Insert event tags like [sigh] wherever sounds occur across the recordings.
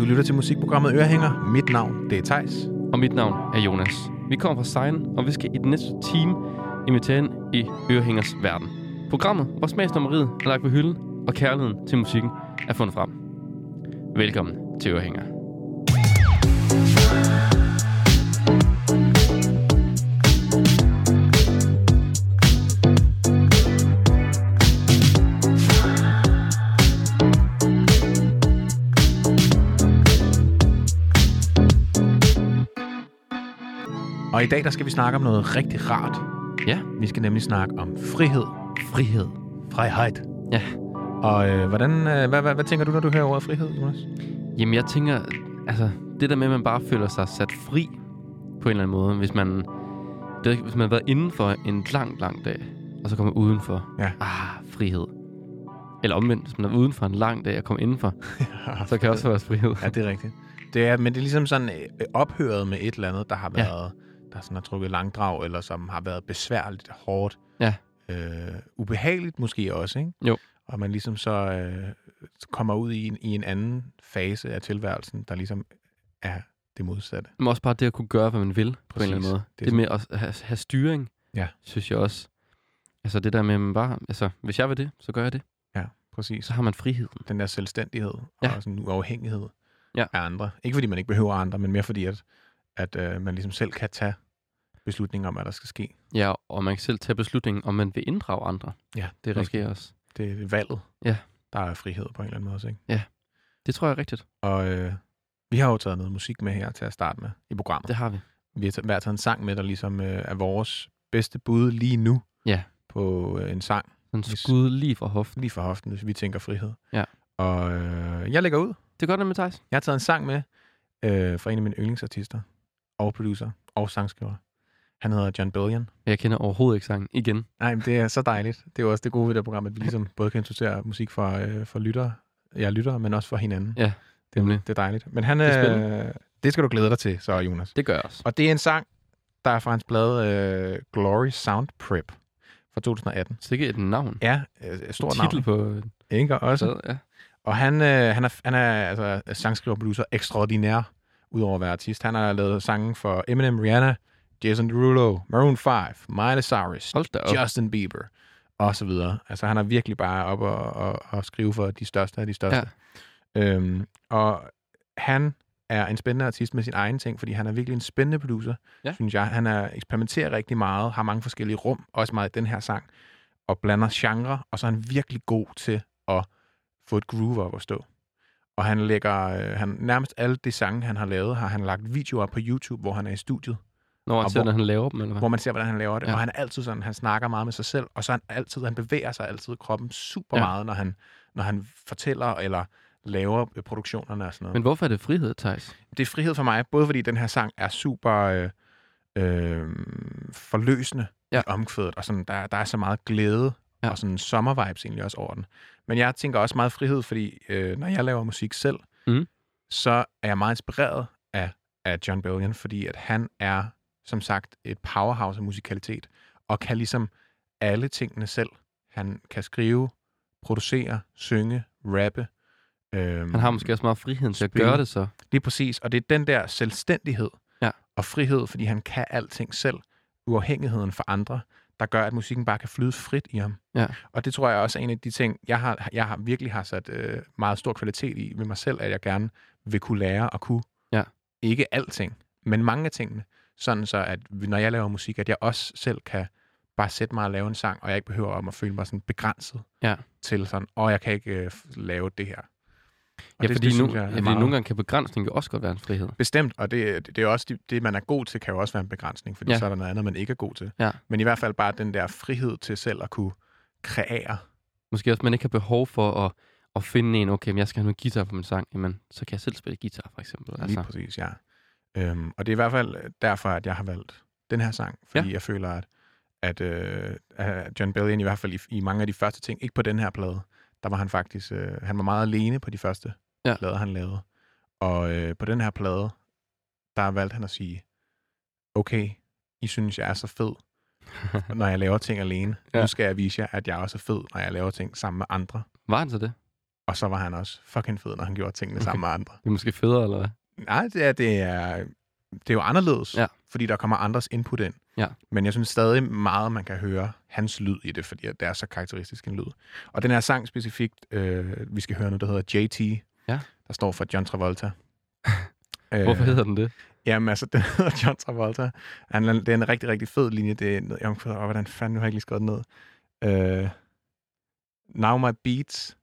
Du lytter til musikprogrammet Ørehænger. Mit navn, det er Tejs. Og mit navn er Jonas. Vi kommer fra Sein, og vi skal i den næste time invitere ind i Ørehængers verden. Programmet, hvor smagsnummeriet er lagt på hylden, og kærligheden til musikken er fundet frem. Velkommen til Ørehænger. Og i dag der skal vi snakke om noget rigtig rart. Ja, Vi skal nemlig snakke om frihed. frihed. Frihed. Ja. Og øh, hvordan, øh, hvad, hvad, hvad tænker du, når du hører ordet frihed, Jonas? Jamen, jeg tænker, altså, det der med, at man bare føler sig sat fri på en eller anden måde, hvis man, det, hvis man har været inden for en lang, lang dag, og så kommer udenfor. Ja. Ah, frihed. Eller omvendt, hvis man er uden for en lang dag og kommer indenfor, [laughs] så kan det også være frihed. Ja, det er rigtigt. Det er, men det er ligesom sådan øh, ophøret med et eller andet, der har Ja. Der sådan har trukket langdrag, eller som har været besværligt, hårdt, Ja. øh, ubehageligt måske også, ikke? Jo. Og man ligesom så øh, kommer ud i en, i en anden fase af tilværelsen, der ligesom er det modsatte. Men også bare det at kunne gøre, hvad man vil, på en eller anden Præcis. måde. Det Det, med at have, have styring, Ja. synes jeg også. Altså det der med, at man bare, altså hvis jeg vil det, så gør jeg det. Præcis. Så har man friheden. Den der selvstændighed Ja. og sådan uafhængighed Ja. af andre. Ikke fordi man ikke behøver andre, men mere fordi, at, at øh, man ligesom selv kan tage beslutninger om, hvad der skal ske. Ja, og man kan selv tage beslutningen, om man vil inddrage andre. Ja, det er Måske rigtigt. også. Det er valget, Ja. der er frihed på en eller anden måde også, ikke? Det tror jeg er rigtigt. Og øh, vi har jo taget noget musik med her til at starte med i programmet. Det har vi. Vi har taget- hver taget en sang med, der ligesom øh, er vores bedste bud lige nu Ja. på øh, en sang, Hvis- skud lige fra hoften. lige for hoften, hvis vi tænker frihed. Ja. Og øh, jeg lægger ud. Det er godt med Thijs. Jeg har taget en sang med øh, fra en af mine yndlingsartister og producer og sangskriver. Han hedder John Bellion. Jeg kender overhovedet ikke sangen igen. Nej, men det er så dejligt. Det er jo også det gode ved det program, at vi ligesom [laughs] både kan introducere musik for, øh, for lyttere, ja, lyttere, men også for hinanden. Ja, det, nemlig. det er dejligt. Men han, Det er øh, det skal du glæde dig til, så Jonas. Det gør jeg også. Og det er en sang, der er fra hans blad øh, Glory Sound Prep fra 2018. Så det er et navn. Ja, øh, stort Titel navn. på... Ikke også? Så, ja. Og han, øh, han er, han er altså, sangskriver og producer ekstraordinær, udover at være artist. Han har lavet sange for Eminem, Rihanna, Jason Derulo, Maroon 5, Miley Cyrus. Justin Bieber og så videre. Altså han er virkelig bare op og, og, og skrive for de største af de største. Ja. Øhm, og han er en spændende artist med sin egen ting, fordi han er virkelig en spændende producer, Ja. synes jeg. Han er, eksperimenterer rigtig meget, har mange forskellige rum, også meget i den her sang, og blander genre, og så er han virkelig god til at få et groove op at stå. Og han lægger, øh, han, nærmest alle de sange, han har lavet, har han lagt videoer på YouTube, hvor han er i studiet, Når man ser, hvor- når han laver dem, eller hvad? hvor man ser, hvordan han laver det. Ja. Og han er altid sådan, han snakker meget med sig selv, og så han altid, han bevæger sig altid kroppen super Ja. meget, når han, når han fortæller eller laver øh, produktionerne og sådan noget. Men hvorfor er det frihed, Thijs? det er frihed for mig, både fordi den her sang er super øh, øh, forløsende ja. i omkvædet, og sådan, der, der er så meget glæde Ja. og sådan sommervibes egentlig også over den. Men jeg tænker også meget frihed, fordi øh, når jeg laver musik selv, Mhm. så er jeg meget inspireret af, af John Bellion, fordi at han er, som sagt, et powerhouse af musikalitet, og kan ligesom alle tingene selv. Han kan skrive, producere, synge, rappe. Øhm, Han har måske også meget friheden til at gøre det så. Lige præcis. Og det er den der selvstændighed Ja. og frihed, fordi han kan alting selv, uafhængigheden for andre, der gør, at musikken bare kan flyde frit i ham. Ja. Og det tror jeg også er en af de ting, jeg har, jeg har virkelig har sat øh, meget stor kvalitet i ved mig selv, at jeg gerne vil kunne lære og kunne. Ja. Ikke alting, men mange af tingene. Sådan så, at når jeg laver musik, at jeg også selv kan bare sætte mig og lave en sang, og jeg ikke behøver om at føle mig sådan begrænset Ja. til sådan, og jeg kan ikke øh, lave det her. Og Ja, det- fordi, det nu, jeg er ja, fordi meget- nogle gange kan begrænsning jo også godt være en frihed. Bestemt, og det, det er også det, det, man er god til, kan jo også være en begrænsning, fordi Ja. så er der noget andet, man ikke er god til. Ja. Men i hvert fald bare den der frihed til selv at kunne kreere. Måske også, man ikke har behov for at, at finde en, okay, men jeg skal have noget guitar på min sang. Jamen, så kan jeg selv spille guitar, for eksempel. Altså. Lige præcis, ja. Øhm, og det er i hvert fald derfor, at jeg har valgt den her sang, fordi ja. jeg føler, at, at, øh, at John Bellion i hvert fald i, i mange af de første ting, ikke på den her plade, der var han faktisk, øh, han var meget alene på de første Ja. plader, han lavede. Og øh, på den her plade, der valgte han at sige, okay, I synes, jeg er så fed, [laughs] når jeg laver ting alene. Ja. Nu skal jeg vise jer, at jeg også er fed, når jeg laver ting sammen med andre. Var han så det? Og så var han også fucking fed, når han gjorde tingene sammen med andre. Det er måske federe, eller hvad? Nej, det er, det er, det er jo anderledes, Ja. fordi der kommer andres input ind. Ja. Men jeg synes stadig meget, man kan høre hans lyd i det, fordi det er så karakteristisk en lyd. Og den her sang specifikt, øh, vi skal høre nu, der hedder JT, Ja. der står for John Travolta. [laughs] Hvorfor hedder den det? Jamen altså, [laughs] den hedder John Travolta. Han, det er en rigtig, rigtig fed linje. Det er, jeg, åh, hvordan fanden, nu har jeg ikke lige skrevet ned. Uh, Now my beats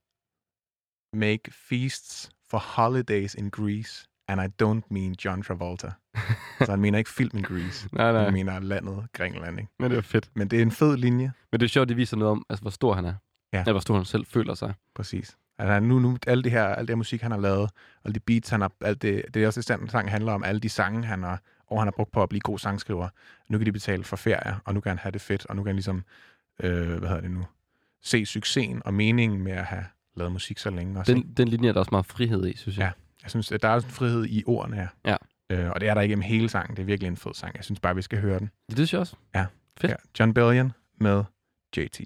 make feasts for holidays in Greece, and I don't mean John Travolta. [laughs] Så han mener ikke filmen Greece. Nej, nej. Han mener landet Grækenland, ikke? Men det er fedt. Men det er en fed linje, Men det er sjovt, det viser noget om, altså, hvor stor han er. Ja. Eller hvor stor han selv føler sig. præcis. Altså, nu, nu, alle det her, alt det her musik, han har lavet, alle de beats, han har, alt det, det er også det, sang handler om, alle de sange, han har, og han har brugt på at blive god sangskriver. Nu kan de betale for ferie, og nu kan han have det fedt, og nu kan han ligesom, øh, hvad hedder det nu, se succesen og meningen med at have lavet musik så længe. Også, ikke? Den, den linje er der også meget frihed i, synes jeg. Ja. Jeg synes, at der er også en frihed i ordene her. Ja. Øh, og det er der igennem hele sangen. Det er virkelig en fed sang. Jeg synes bare, vi skal høre den. Det synes jeg også. Fedt. Ja. John Bellion med JT.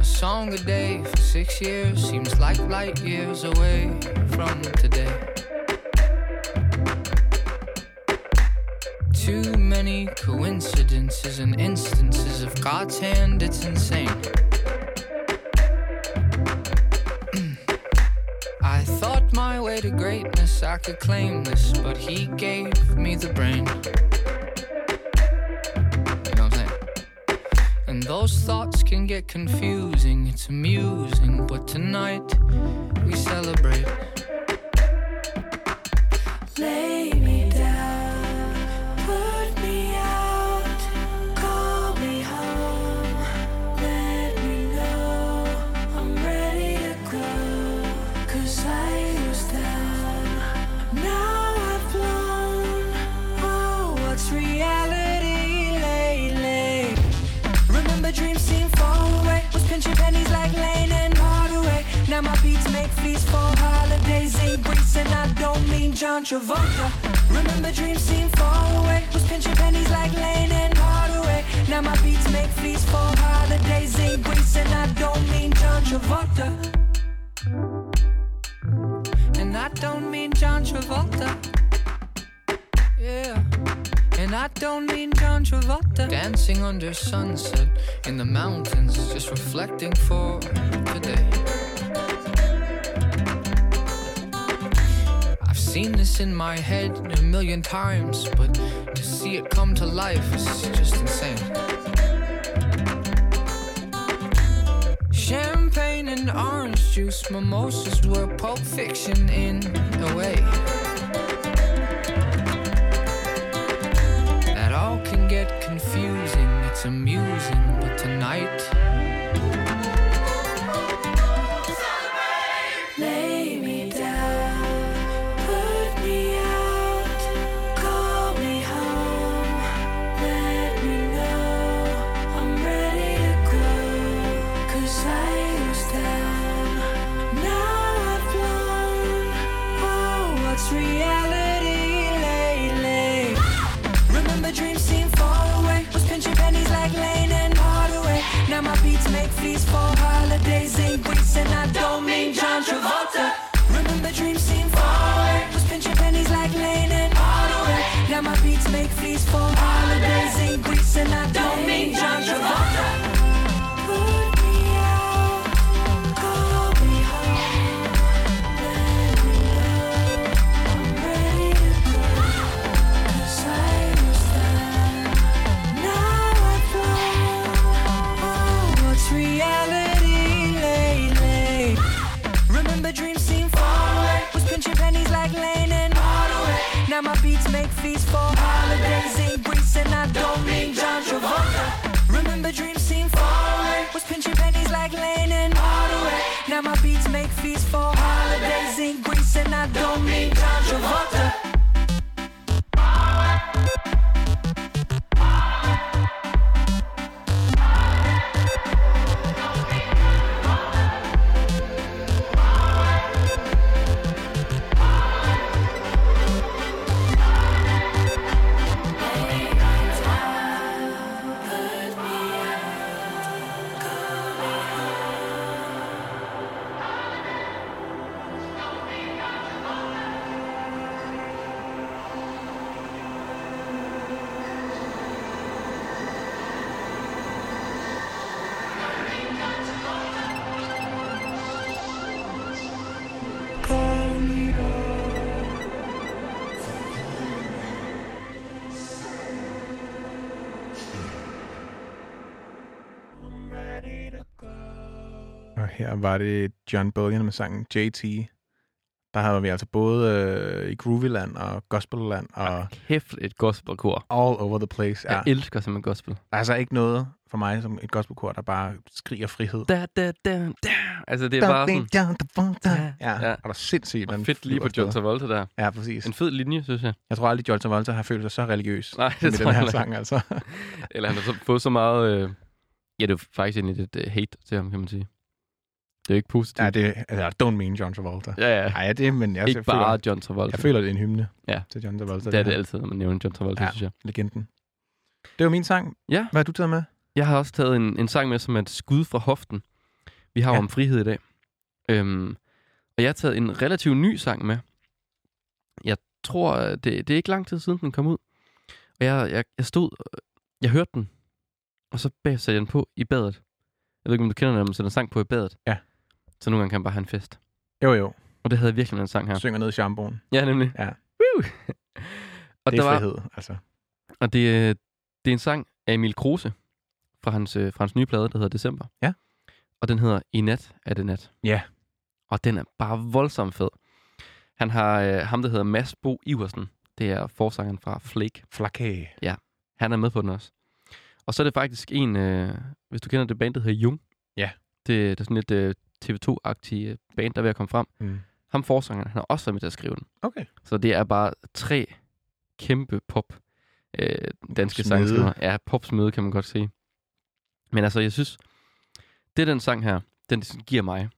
A song a day for six years seems like light years away from today. Too many coincidences and instances of God's hand, it's insane. Mm. I thought my way to greatness, I could claim this, but He gave me the brain. You know what I'm saying? And those thoughts can get confusing, it's amusing, but tonight we celebrate. Beats for holidays Greece, and I don't mean John Travolta. Remember dreams seem far away. Was pinching pennies like Lane and Hardaway. Now my beats make feasts for holidays Greece, and I don't mean John Travolta. And I don't mean John Travolta. Yeah. And I don't mean John Travolta. Dancing under sunset in the mountains, just reflecting for today. Seen this in my head a million times, but to see it come to life is just insane. Champagne and orange juice, mimosas were Pulp Fiction in a way. That all can get confusing, it's amusing, but tonight. Make feasts for holidays in Greece, and I don't mean John Travolta. Feasts for holidays in Greece, and I don't mean John Travolta. Remember dreams seem far away. Was pinching pennies like Lane and Hardaway. Now my beats make feasts for holidays in Greece, and I don't mean John Travolta. Her var det John Bullion med sangen JT. Der havde vi altså både øh, i Groovyland og Gospelland og Kæft et gospelkor. all over the place. Ja. Jeg elsker simpelthen gospel. Der er altså ikke noget for mig som et gospelkor, der bare skriger frihed. Da, da, da, da. Altså, det er bare sådan... Ja, Ja. og der er sindssygt. den Fedt lige på John. Travolta der. Ja, præcis. En fed linje, synes jeg. Jeg tror aldrig, John Travolta har følt sig så religiøs Nej, det den tror jeg her heller sang, altså. [laughs] Eller han har så fået så meget... Øh... Ja, det er faktisk egentlig lidt uh, hate til ham, kan man sige. Det er ikke positivt. Ja, det altså, don't mean John Travolta. ja, ja. Nej, det men jeg, ikke jeg, bare føler, John Travolta. jeg føler, det er en hymne Ja. til John Travolta. det er det her. altid, når man nævner John Travolta, Ja. synes jeg. Legenden. Det var min sang. Ja. Hvad har du taget med? Jeg har også taget en, en sang med, som er et skud fra hoften. Vi har Ja. om frihed i dag. Øhm, og jeg har taget en relativt ny sang med. Jeg tror, det, det er ikke lang tid siden, den kom ud. Og jeg, jeg, jeg stod, jeg hørte den, og så satte jeg den på i badet. Jeg ved ikke, om du kender den, når man sætter en sang på i badet. Ja. Så nogle gange kan man bare have en fest. Jo, jo. Og det havde jeg virkelig med den sang her. Synger ned i shampooen. Ja, nemlig. Ja. Woo! og Det er der var, frihed, altså. og det, øh, det er en sang af Emil Kruse fra hans, øh, fra hans nye plade, der hedder December. Ja. Og den hedder I nat er det nat. Ja. Og den er bare voldsomt fed. Han har øh, ham, der hedder Mads Bo Iversen. Det er forsangeren fra Flake. Flake. Han er med på den også. Og så er det faktisk en, øh, hvis du kender det band, der hedder Jung. Ja. Det, det er sådan lidt øh, TV2-agtig øh, band, der er ved at komme frem. Mm. Ham forsangeren, han har også været med til at skrive den. Okay. Så det er bare tre kæmpe pop øh, danske Smede. sangskrivere. Ja, popsmede kan man godt sige. Men altså, jeg synes, det den sang her, den giver mig,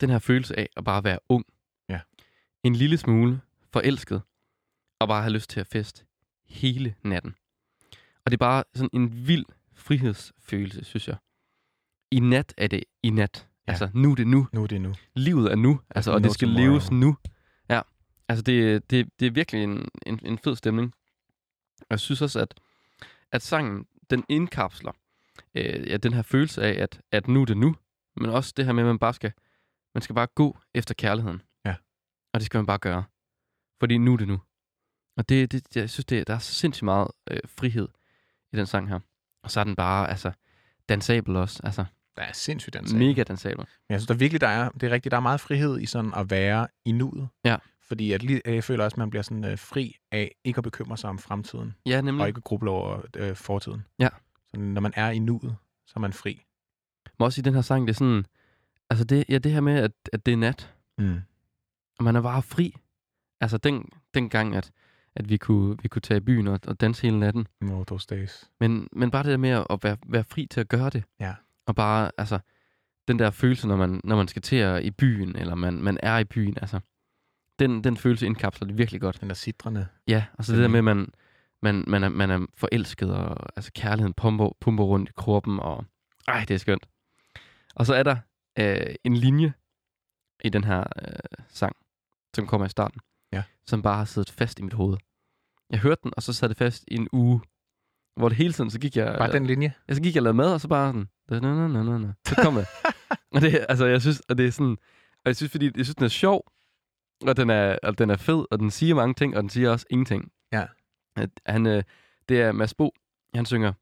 den her følelse af at bare være ung. Ja. En lille smule forelsket, og bare have lyst til at feste hele natten. Og det er bare sådan en vild frihedsfølelse, synes jeg. I nat er det i nat. Ja. Altså, nu er det nu Nu er det nu. livet er nu, altså, og det skal tomorrow. leves nu. Ja, altså det, det, det er virkelig en, en, en fed stemning. Og jeg synes også, at, at sangen, den indkapsler øh, ja, den her følelse af, at, at nu er det nu, men også det her med, at man bare skal, man skal bare gå efter kærligheden. Ja. Og det skal man bare gøre. Fordi nu er det nu. Og det, det, jeg synes, det, der er så sindssygt meget øh, frihed i den sang her. Og så er den bare, altså, dansabel også. Altså, Der er sindssygt den mega dansabel. Men jeg synes der virkelig, der er, det er rigtigt, der er meget frihed i sådan at være i nuet. Ja. Fordi at, jeg føler også, at man bliver sådan øh, fri af ikke at bekymre sig om fremtiden, Ja, nemlig. og ikke at gruble over øh, fortiden. Ja. Så når man er i nuet, så er man fri. Men også i den her sang, det er sådan, altså det, ja, det her med, at, at det er nat, Mm. og man er bare fri. Altså den, den gang, at, at vi, kunne, vi kunne tage i byen og, og danse hele natten. No, those days. Men, men bare det der med at være, være fri til at gøre det. Ja. Og bare, altså, den der følelse, når man, når man skal til at, i byen, eller man, man er i byen, altså, den, den følelse indkapsler det virkelig godt. Den der sidrende. Ja, altså det der med, at man, man, man, er, man er forelsket, og altså kærligheden pumper, pumper rundt i kroppen, og ej, det er skønt. Og så er der øh, en linje i den her øh, sang, som kommer i starten, Ja. som bare har siddet fast i mit hoved. Jeg hørte den, og så sad det fast i en uge, hvor det hele tiden, så gik jeg... Bare den linje. Ja, så gik jeg og lavede mad, og så bare sådan... Da, na, na, na, na. Så kom det. og det, altså, jeg synes, og det er sådan... Og jeg synes, fordi jeg synes, den er sjov, og den er, og den er fed, og den siger mange ting, og den siger også ingenting. Ja. At Han, øh, det er Mads Bo, han synger,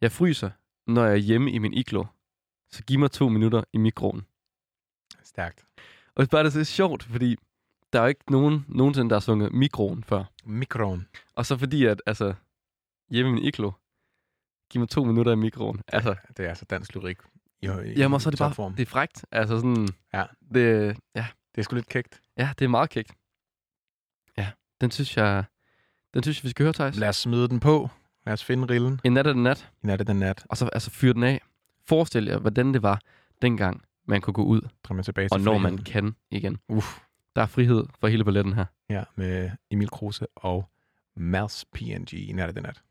Jeg fryser, når jeg er hjemme i min iglo, så giv mig to minutter i mikroen. Stærkt. Og det er bare det er så sjovt, fordi der er jo ikke nogen, nogensinde, der har sunget mikroen før. Mikroen. Og så fordi, at altså, hjemme i min iglo, giv mig to minutter i mikroen. Altså, Det er altså dansk lyrik. I, i, Jamen, så er det bare, topform. det er frægt. Altså sådan, Ja. det, ja, Det er sgu lidt kægt. ja, det er meget kægt. Ja, den synes jeg, den synes jeg, vi skal høre, Thijs. Lad os smide den på. Lad os finde rillen. En nat er den nat, I nat er den nat. og så altså fyre den af. Forestil jer, hvordan det var dengang, man kunne gå ud, Drømmer tilbage til og når man friheden. kan igen. Uff. Der er frihed for hele balletten her. Ja, med Emil Kruse og Mals PNG i nat er den nat.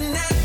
Nat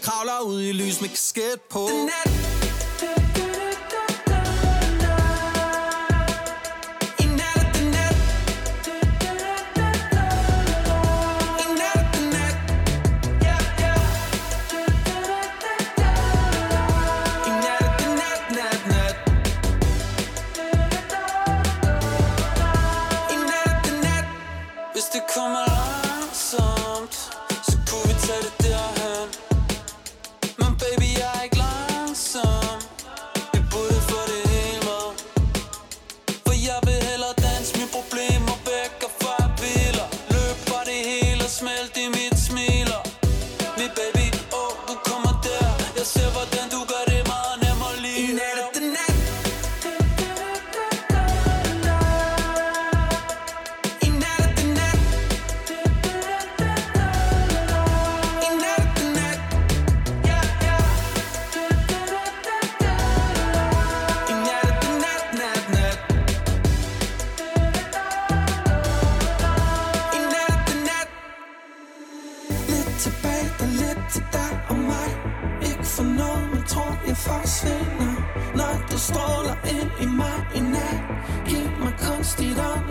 kravler ud i lys med kasket på. Den nat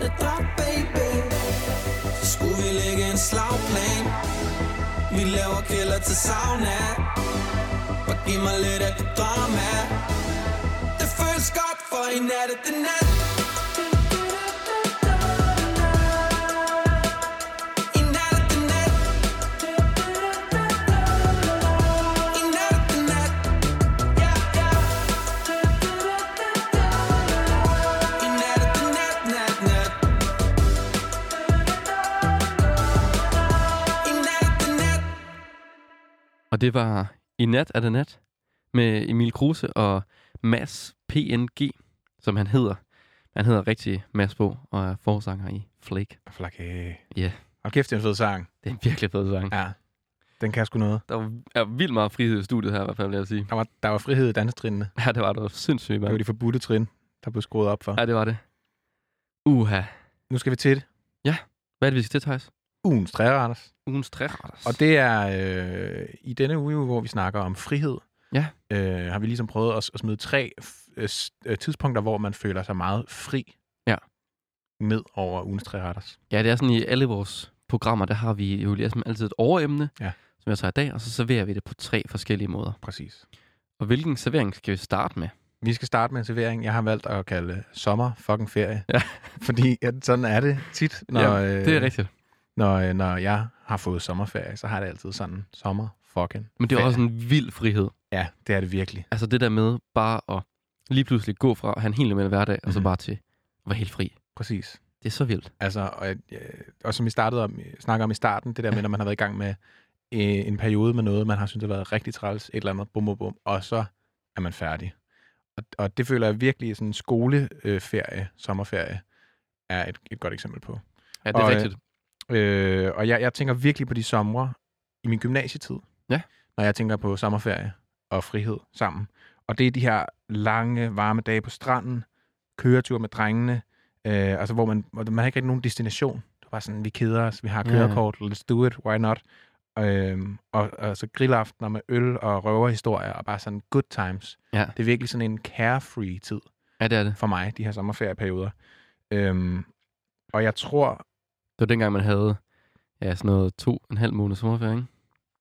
kunstigt åndedræt, baby. Så skulle vi lægge en slagplan. Vi laver kælder til sauna. Bare giv mig lidt af det drama. Det føles godt, for i nat er det nat. Og det var I nat er det nat med Emil Kruse og Mads PNG, som han hedder. Han hedder rigtig Mads på og er forsanger i Flake. Flakke. Ja, Og kæft, det er en fed sang. det er en virkelig fed sang. Ja. Den kan sgu noget. Der var, er vildt meget frihed i studiet her, i hvert fald, vil jeg sige. Der var, der var frihed i dansetrinene. Ja, det var det var sindssygt, Det var de forbudte trin, der blev skruet op for. Ja, det var det. Uha. Nu skal vi til det. Hvad er det, vi skal til, Thijs? Ugens træretters. Ugens træretters. Og det er øh, i denne uge, hvor vi snakker om frihed, Ja. øh, har vi ligesom prøvet at, at smide tre øh, øh, tidspunkter, hvor man føler sig meget fri Ja. med over ugens træretters. Ja, det er sådan i alle vores programmer, der har vi jo ligesom altid et overemne, Ja. som jeg tager i dag, og så serverer vi det på tre forskellige måder. Præcis. Og hvilken servering skal vi starte med? Vi skal starte med en servering, jeg har valgt at kalde sommer fucking ferie. Ja. [laughs] Fordi at sådan er det tit, når, ja, det er øh, rigtigt. Når, øh, når jeg har fået sommerferie, så har det altid sådan sommer fucking Men det er ferie. også en vild frihed. Ja, det er det virkelig. Altså det der med bare at lige pludselig gå fra at have en helt almindelig hverdag, og så Mhm. bare til at være helt fri. Præcis. Det er så vildt. Altså, og, og som vi startede om, snakker om i starten, det der med, når man har været i gang med øh, en periode med noget, man har syntes har været rigtig træls, et eller andet, bum, bum, bum, og så er man færdig. Og, og det føler jeg virkelig, sådan en skoleferie, sommerferie, er et, et godt eksempel på. Ja, det er Og, øh, rigtigt. Øh, og jeg, jeg tænker virkelig på de somre i min gymnasietid. Ja. Når jeg tænker på sommerferie og frihed sammen. Og det er de her lange, varme dage på stranden, køretur med drengene, øh, altså hvor man, man har ikke rigtig nogen destination. Det er bare sådan, vi keder os, vi har kørekort, let's do it, why not? Øhm, og, og så grillaftener med øl og røverhistorier, og bare sådan good times. Ja. Det er virkelig sådan en carefree tid Ja, det er det. for mig, de her sommerferieperioder. Øhm, og jeg tror, Det var dengang, man havde ja, sådan noget to en halv måned sommerferie, ikke?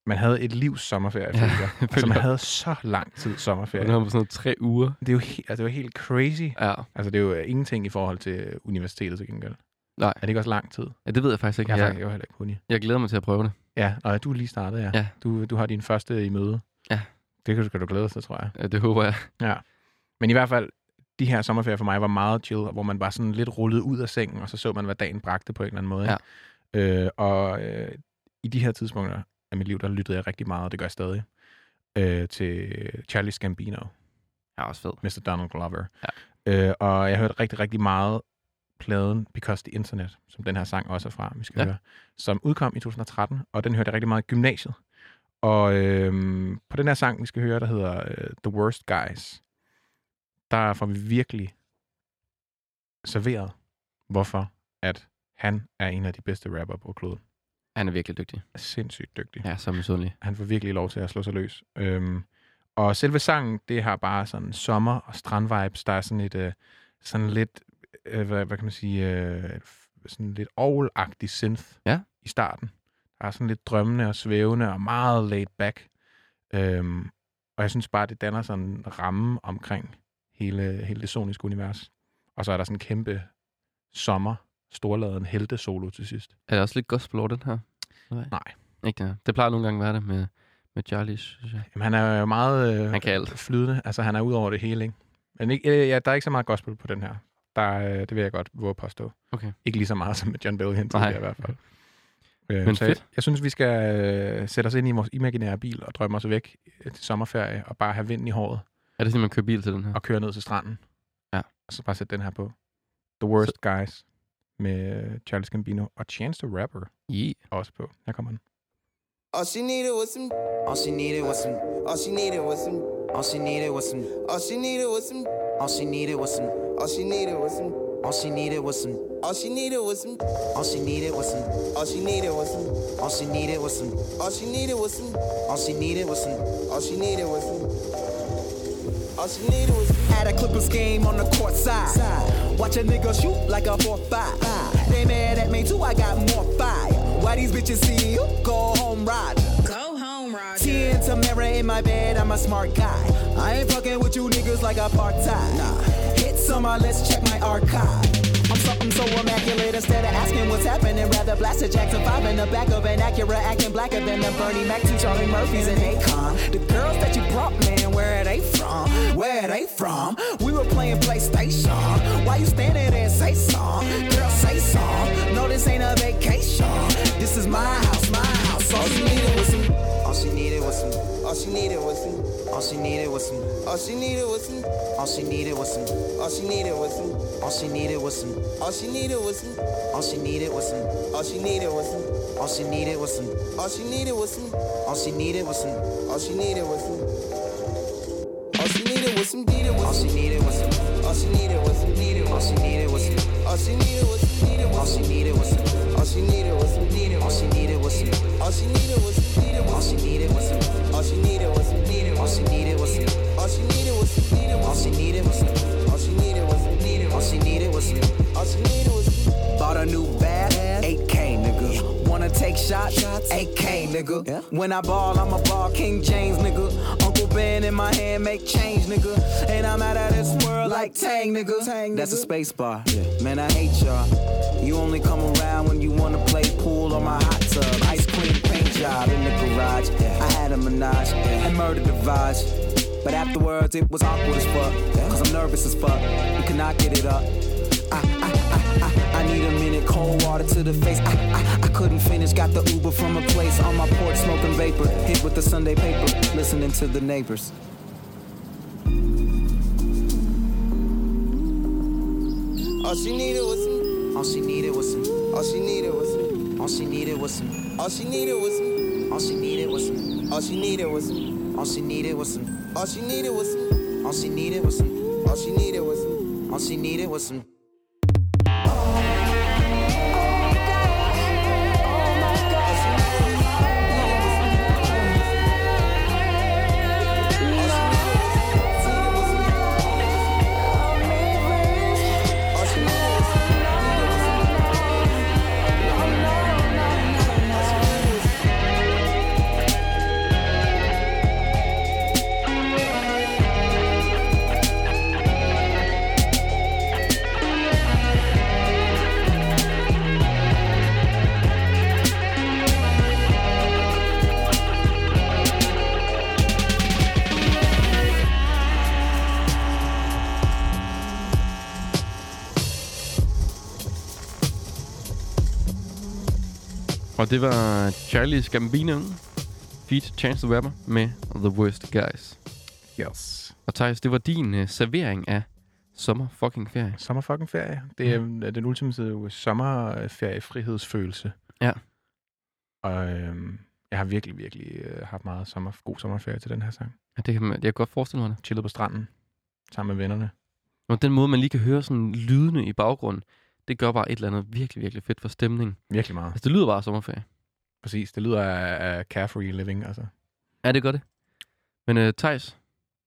man havde et livs sommerferie, Ja, jeg. [laughs] Altså, man havde så lang tid sommerferie. Det var på sådan noget tre uger. Det er jo helt, altså, det var helt crazy. Ja. Altså, det er jo ingenting i forhold til universitetet til gengæld. Nej. Er det ikke også lang tid? ja, det ved jeg faktisk ikke. Jeg, Jeg, jeg, heller ikke uni. jeg glæder mig til at prøve det. Ja, og du er lige startet, ja. Ja. Du, du har din første i møde. Ja. Det kan du, skal du glæde dig til, tror jeg. Ja, det håber jeg. Ja. Men i hvert fald, de her sommerferier for mig var meget chill, hvor man bare sådan lidt rullede ud af sengen, og så så man, hvad dagen bragte på en eller anden måde. ikke? Øh, og øh, i de her tidspunkter af mit liv, der lyttede jeg rigtig meget, og det gør jeg stadig, øh, til Charlie Gambino. Ja, også fed. Mr. Donald Glover. Ja. Øh, og jeg hørte rigtig, rigtig meget pladen Because the Internet, som den her sang også er fra, vi skal Ja. ja. høre, som udkom i 2013, og den hørte jeg rigtig meget i gymnasiet. Og øhm, på den her sang, vi skal høre, der hedder øh, The Worst Guys, der får vi virkelig serveret, hvorfor at han er en af de bedste rapper på kloden. Han er virkelig dygtig. Er sindssygt dygtig. Ja, så misundelig. Han får virkelig lov til at slå sig løs. Øhm, og selve sangen, det har bare sådan sommer- og strandvibes. Der er sådan et, øh, sådan lidt, øh, hvad, hvad kan man sige, øh, sådan lidt orgelagtig synth Ja. i starten. Der er sådan lidt drømmende og svævende og meget laid back. Øhm, og jeg synes bare, det danner sådan en ramme omkring hele, hele det soniske univers. Og så er der sådan en kæmpe sommer, storladen helte solo til sidst. Er det også lidt gospel over den her? Nej. Ikke det. Det plejer nogle gange at være det med, med Charlie, synes jeg. Jamen, han er jo meget øh, Han kan alt. flydende. Altså, han er ud over det hele, ikke? Men ikke, øh, ja, der er ikke så meget gospel på den her. Der, er, øh, det vil jeg godt våge at påstå. Okay. Ikke lige så meget som med John Bellion Nej. tidligere i hvert fald. [laughs] Øh, Men så fedt. Jeg, jeg synes, vi skal øh, sætte os ind i vores imaginære bil og drømme os væk øh, til sommerferie og bare have vind i håret Er det sådan, man kører bil til den her? og køre ned til stranden. Ja. Og så bare sætte den her på. The Worst så... Guys med øh, Charles Gambino og Chance the Rapper Yeah. også på. Her kommer den. All she needed was some. All she needed was some. All she needed was some. All she needed was some. All she needed was some. All she needed was some. All she needed was some. All she needed was some. All she needed was some. All she needed was some. All she needed was some. All she needed was some. All she needed was some. All she needed was some. All she needed was some. All she needed was At a Clippers game on the court side. Watch a nigga shoot like a 4-5. They mad at me too, I got more fire. Why these bitches see you? Go home, ride. Go home, Roger. Tea and Tamara in my bed, I'm a smart guy. I ain't fucking with you niggas like apartheid. Nah. Hits on let's check my archive. Something so immaculate instead of asking what's happening. Rather blast a Jackson 5 in the back of an Acura, acting blacker than the Bernie Mac, two Charlie Murphys and Akon. The girls that you brought, man, where are they from? Where are they from? We were playing PlayStation. Why you standing there and say song? Girl, say song. No, this ain't a vacation. This is my house, my house. All you needed was some. All she needed was some. All she needed was some. All she needed was some. All she needed was some. All she needed was some. All she needed was some. All she needed was some. All she needed was some. All she needed was some. All she needed was some. All she needed was some. All she needed was some. All she needed was some. All she needed was some. All she needed was some. Needed. All she needed was some. All she needed was some. All she needed was some. All she needed was some. All she needed was some. All she needed was some. All she needed was some. All she needed was some. All she needed was some. All she needed was some. All she needed was some. All she needed was some. All she needed was some. All she needed was some. All she needed was some. All she needed was some. Bought a new 8K, nigga. Wanna take shots? 8K, nigga. When I ball, I'm a ball King James, nigga. Uncle Ben in my hand, make change, nigga. And I'm out of this world like Tang, nigga. That's a space bar. Man, I hate y'all. You only come around when you wanna play pool on my hot tub. Ice cream paint job in the garage. I had a menage and murdered the vibes. But afterwards, it was awkward as fuck. Cause I'm nervous as fuck. You cannot get it up. I, to the face. I, I, I couldn't finish, got the Uber from a place on my porch, smoking vapor. Hit with the Sunday paper, listening to the neighbors. All she needed was some. All she needed was some. All she needed was some. All she needed was some. All she needed was some. All she needed was some. All she needed was some. All she needed was some. All she needed was some. All she needed was some. All she needed was some. All she needed was some. Og det var Charlie Gambino, feat Chance the Rapper med The Worst Guys. Yes. Og Thijs, det var din uh, servering af sommer fucking ferie. Sommer fucking ferie. Det er mm. den ultimative sommerferiefrihedsfølelse. Ja. Og øhm, jeg har virkelig, virkelig øh, haft meget sommer, god sommerferie til den her sang. Ja, det kan man, jeg kan godt forestille mig det. Chillet på stranden, sammen med vennerne. Og den måde, man lige kan høre sådan lydene i baggrunden, det gør bare et eller andet virkelig, virkelig fedt for stemningen. Virkelig meget. Altså, det lyder bare af sommerferie. Præcis. Det lyder af, af carefree living, altså. Ja, det gør det. Men uh, Thijs,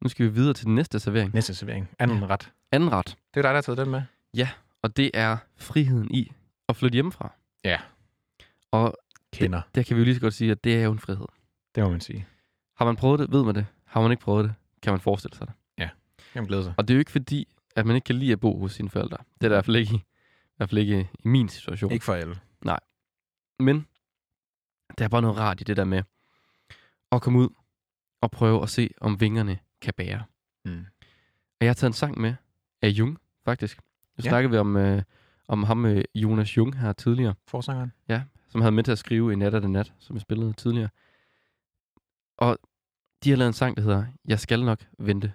nu skal vi videre til den næste servering. Næste servering. Anden Ja. ja. ret. Anden ret. Det er dig, der har taget den med. Og det er friheden i at flytte hjemmefra. Ja. Og Kender. der kan vi jo lige så godt sige, at det er jo en frihed. Det må man sige. Har man prøvet det, ved man det. Har man ikke prøvet det, kan man forestille sig det. Jamen glæder sig. Og det er jo ikke fordi, at man ikke kan lide at bo hos sine forældre. Det er der i hvert fald ikke, hvert fald ikke i min situation. Ikke for alle. Men der er bare noget rart i det der med at komme ud og prøve at se, om vingerne kan bære. Mm. Og jeg har taget en sang med af Jung, faktisk. Nu Ja. ja. snakkede vi om, øh, om ham med Jonas Jung her tidligere, Forsangeren. som havde med til at skrive i Nat af Nat, som vi spillede tidligere. Og de har lavet en sang, der hedder Jeg skal nok vente.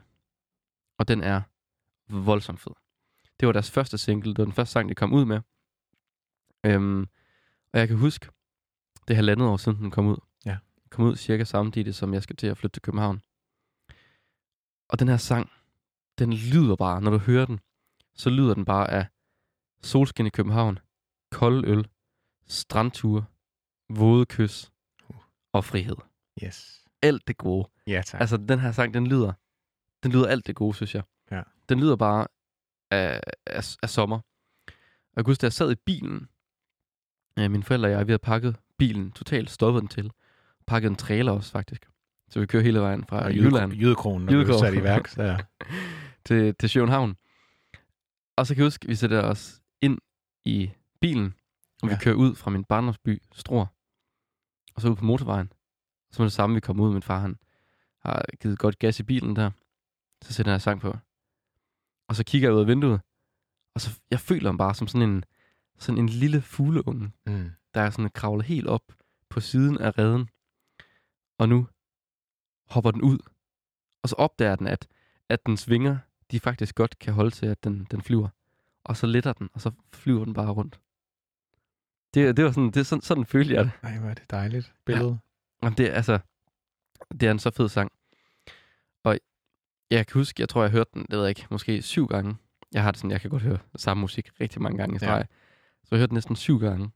Og den er voldsomt fed. Det var deres første single. Det var den første sang, de kom ud med. Øhm, og jeg kan huske, det er halvandet år siden, den kom ud. Ja. Kom ud cirka samtidig, som jeg skal til at flytte til København. Og den her sang, den lyder bare, når du hører den, så lyder den bare af solskin i København, kold øl, strandture, våde kys og frihed. Yes. Alt det gode. Ja, tak. Altså, den her sang, den lyder, den lyder alt det gode, synes jeg. Ja. Den lyder bare af, af, af sommer. Og jeg kan huske, da jeg sad i bilen, ja, mine forældre og jeg, vi havde pakket bilen, totalt stoppet den til. Pakket en trailer også, faktisk. Så vi kører hele vejen fra og Jylland Jydekronen, når Jydekronen. sat i værk. Så, ja. [laughs] til, til Sjøenhavn. Og så kan jeg huske, at vi sætter os ind i bilen, og vi Ja. kører ud fra min barndomsby, Struer, og så ud på motorvejen. Så med det samme, vi kommer ud, min far han har givet godt gas i bilen der. Så sætter jeg sang på. Og så kigger jeg ud af vinduet, og så jeg føler mig bare som sådan en, sådan en lille fugleunge, Mm. der er sådan kravlet helt op på siden af redden. Og nu hopper den ud. Og så opdager den, at, at dens vinger, de faktisk godt kan holde til, at den, den flyver. Og så letter den, og så flyver den bare rundt. Det, det var sådan, det sådan, sådan følte jeg det. Ej, hvor er det dejligt billede. Jamen, det er altså, det er en så fed sang. Jeg kan huske, jeg tror, jeg hørte den, det ved jeg ikke, måske syv gange. Jeg har det sådan, jeg kan godt høre samme musik rigtig mange gange i Ja. streg. Så jeg hørte den næsten syv gange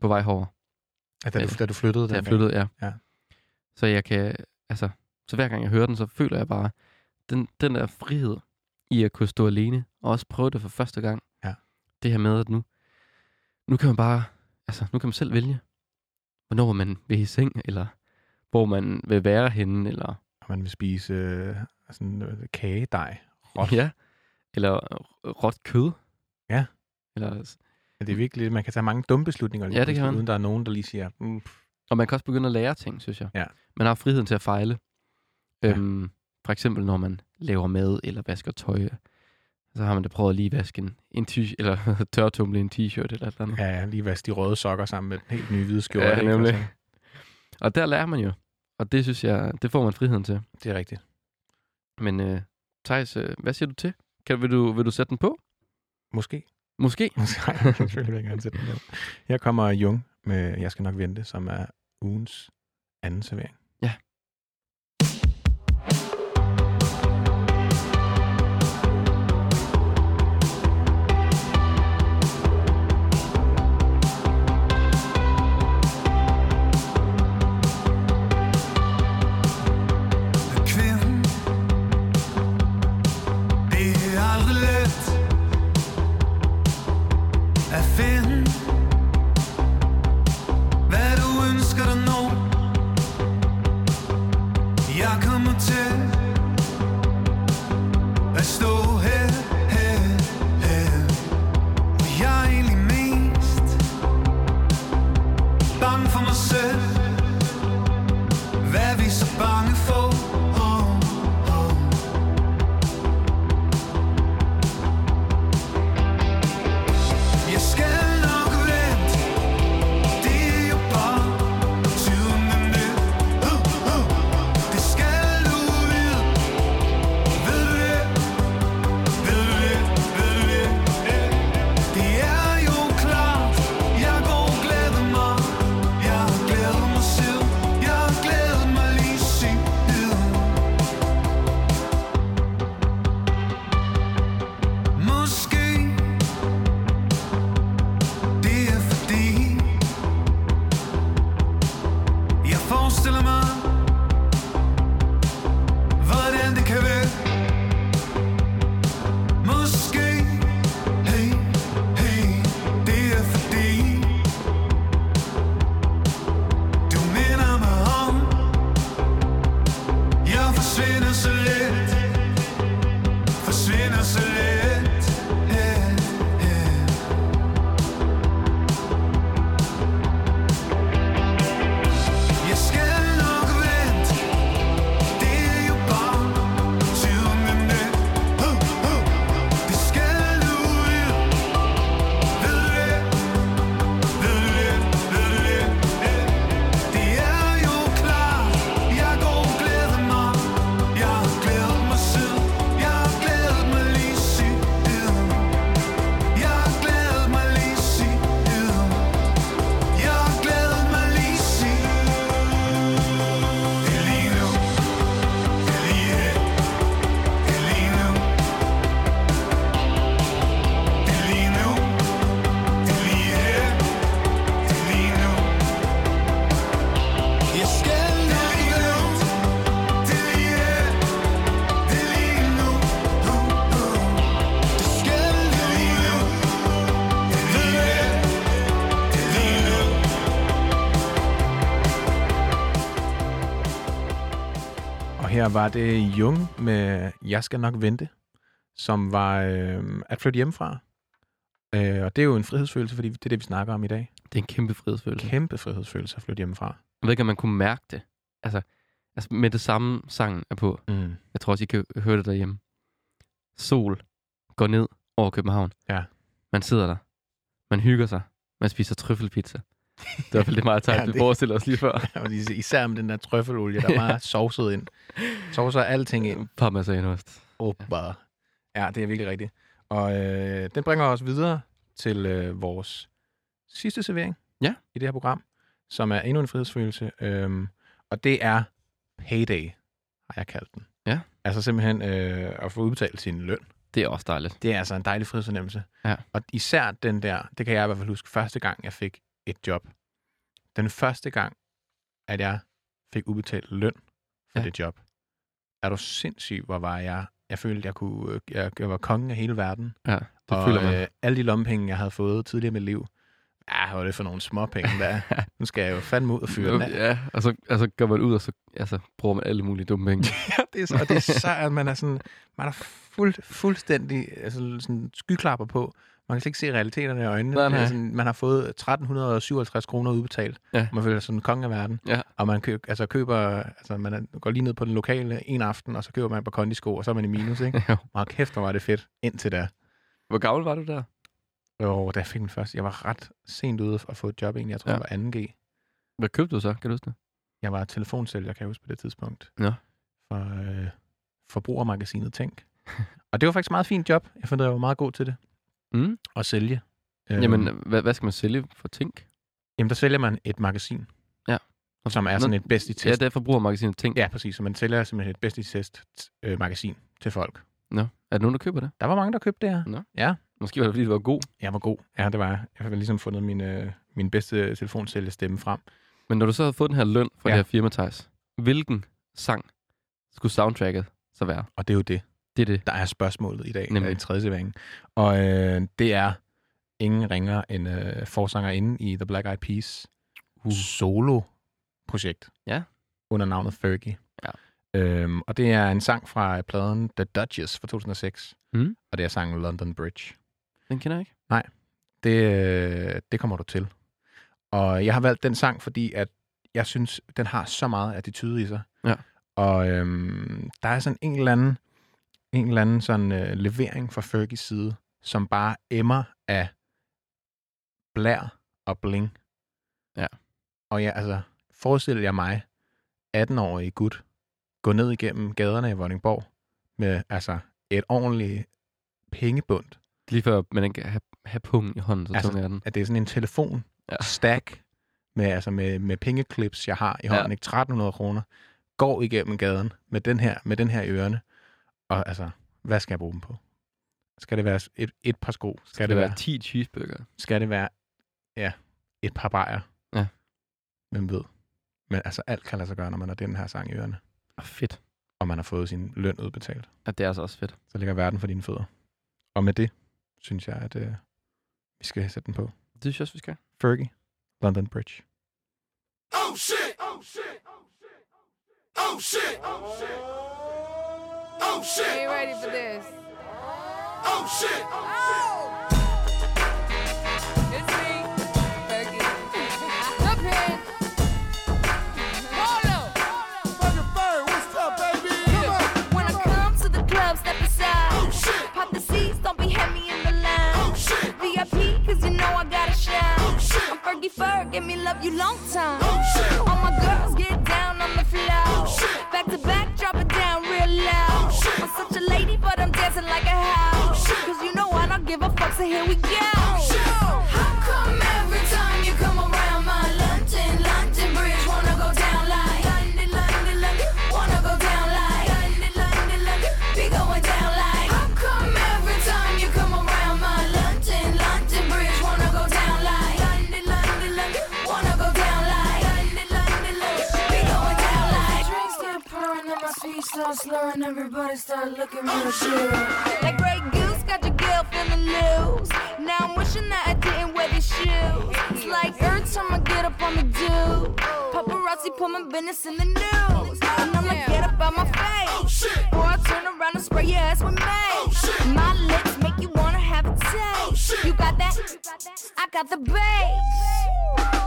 på vej herover. Ja, da, du, Ja. da du flyttede Da jeg flyttede, ja. Ja. Så jeg kan, altså, så hver gang jeg hører den, så føler jeg bare, den, den der frihed i at kunne stå alene, og også prøve det for første gang. Ja. Det her med, at nu, nu kan man bare, altså, nu kan man selv vælge, hvornår man vil i seng, eller hvor man vil være henne, eller, Og man vil spise øh, sådan øh, kagedej. Råt. ja, eller råt kød. Ja. Eller, Men det er virkelig, man kan tage mange dumme beslutninger, Ja, det kan pludselig, man. uden der er nogen, der lige siger, mm, og man kan også begynde at lære ting, synes jeg. Ja. Man har friheden til at fejle. Ja. Øhm, for eksempel, når man laver mad eller vasker tøj. Så har man da prøvet at lige vaske en, en t- eller [laughs] tørretumle en t-shirt eller et eller andet. ja, ja, lige vaske de røde sokker sammen med den helt nye hvide skjorte. Ja, nemlig. Altså, Og der lærer man jo. Og det synes jeg, det får man friheden til. Det er rigtigt. Men øh, Thijs, øh, hvad siger du til? Kan, vil, du, vil du sætte den på? Måske. Måske. [laughs] Måske. Nej, selvfølgelig vil jeg gerne sætte den der. Her kommer Jung med Jeg skal nok vente, som er ugens anden servering. Her var det Jung med Jeg skal nok vente, som var øh, at flytte hjemmefra. Øh, og det er jo en frihedsfølelse, fordi det er det, vi snakker om i dag. Det er en kæmpe frihedsfølelse. Kæmpe frihedsfølelse at flytte hjemmefra. Jeg ved ikke, om man kunne mærke det. Altså, altså med det samme sangen er på. Mm. Jeg tror også, I kan høre det derhjemme. Sol går ned over København. Ja. Man sidder der. Man hygger sig. Man spiser trøffelpizza. Det er i hvert fald det meget Ja, tegn, vi det- forestiller os lige før. [laughs] Is- især med den der trøffelolie, der var sovset ind. Sovser alting ind. Parmesanost. Opa. Ja, det er virkelig rigtigt. Og øh, den bringer os videre til øh, vores sidste servering Ja. i det her program, som er endnu en frihedsfølelse. Øhm, og det er payday, har jeg kaldt den. Ja. Altså simpelthen øh, at få udbetalt sin løn. Det er også dejligt. Det er altså en dejlig frihedsfornemmelse. Ja. Og især den der, det kan jeg i hvert fald huske, første gang jeg fik et job. Den første gang, at jeg fik udbetalt løn for Ja. det job. Er du sindssyg, hvor var jeg... Jeg følte, jeg, kunne, jeg, jeg var kongen af hele verden. Ja, det og føler man. Øh, alle de lommepenge, jeg havde fået tidligere i mit liv, ja, var det for nogle småpenge der? [laughs] nu skal jeg jo fandme ud og fyre den af. Ja, og så altså, går man ud, og så altså, bruger man alle mulige dumme penge. [laughs] Ja, det er så, og det er så, at man er sådan, man er fuld, fuldstændig altså, sådan skyklapper på. Man kan slet ikke se realiteterne i øjnene. Nej, nej. Sådan, man har fået 1357 kroner udbetalt. Ja. Man føler sig sådan konge af verden. Ja. Og man køb, altså, køber, altså, man er, går lige ned på den lokale en aften, og så køber man et par kondisko, og så er man i minus, ikke? [laughs] Jo. Og kæft, hvor var det fedt indtil da. Hvor gammel var du der? Og da jeg fik den først, jeg var ret sent ude at få et job egentlig. Jeg tror, ja. jeg var 2G. Hvad købte du så? Kan du huske det? Jeg var telefonsælger, kan jeg huske på det tidspunkt. Ja. For øh, forbrugermagasinet Tænk. og det var faktisk et meget fint job. Jeg fandt, at jeg var meget god til det. Mm. At sælge. Jamen, hvad, hvad skal man sælge for ting? jamen, der sælger man et magasin. Ja. Som er sådan et bedst i Ja, test. det er forbrugermagasinet ting. Ja, præcis. Så man sælger simpelthen et bedst i test øh, magasin til folk. Nå. Er der nogen, der køber det? Der var mange, der købte det her. Nå. Ja, Måske var det, fordi det var god. jeg var god. Ja, det var jeg. Jeg har ligesom fundet min, øh, min bedste telefonsælgerstemme frem. Men når du så havde fået den her løn fra Ja. det her firma, Thijs, hvilken sang skulle soundtracket så være? Og det er jo det. Det er det. der er spørgsmålet i dag, Nemlig. Nemlig. i tredje servering. Og øh, det er ingen ringer end øh, forsanger inde i The Black Eyed Peas Uh. solo-projekt. Ja. Under navnet Fergie. Ja. Øhm, og det er en sang fra pladen The Duchess fra 2006. Mm. Og det er sangen London Bridge. Den kender jeg ikke. Det, øh, det kommer du til. Og jeg har valgt den sang, fordi at jeg synes, den har så meget attitude i sig. Ja. Og øhm, der er sådan en eller anden, en eller anden sådan, øh, levering fra Fergies side, som bare emmer af blær og bling. Ja. Og ja, altså, forestil jer mig, 18-årig gut, gå ned igennem gaderne i Vordingborg med altså et ordentligt pengebund. Lige før man kan have, have pungen i hånden, så Altså, tung er den. At det er sådan en telefon Ja. stack med, altså med, med pengeklips, jeg har i Ja. hånden, ikke? 1300 kroner, går igennem gaden med den her, med den her i ørerne. Og altså, hvad skal jeg bruge dem på? Skal det være et, et par sko? Skal, Skal det, være, 10 cheeseburger? skal det være, ja, et par bajer? Ja. Hvem ved? Men altså, alt kan lade sig gøre, når man har den her sang i ørerne, Oh, fedt. og man har fået sin løn udbetalt. Ja, det er altså også fedt. Så ligger verden for dine fødder. Og med det, synes jeg, at øh, vi skal sætte den på. Det synes jeg også, vi skal. Fergie, London Bridge. Oh shit! Oh shit! Oh shit! Oh shit! Oh shit! Oh, Are you ready for this? Oh shit! Oh. It's me, Fergie. [laughs] Up here. Hold up. Fucking bird, what's up, baby? Come on! When I come to the club, step aside. Oh shit! Pop the seats, don't be heavy in the line. Oh shit! VIP, cause you know I gotta shine. Oh shit! I'm Fergie Ferg, give me love you long time. Oh shit! All my girls get down on the floor. Oh, shit. Back to back, drop it down real loud. Dancing like a house. Cause you know I don't give a fuck, so here we go. How come start slurring, everybody start looking real oh. chill. That great goose got your girl feeling loose. Now I'm wishing that I didn't wear these shoes. It's like every time I get up, on the dude. Paparazzi put my business in the news. And I'ma get up out my face. Oh, or I turn around and spray your ass with mace. Oh, my lips make you wanna have a taste. You got that? I got the bass.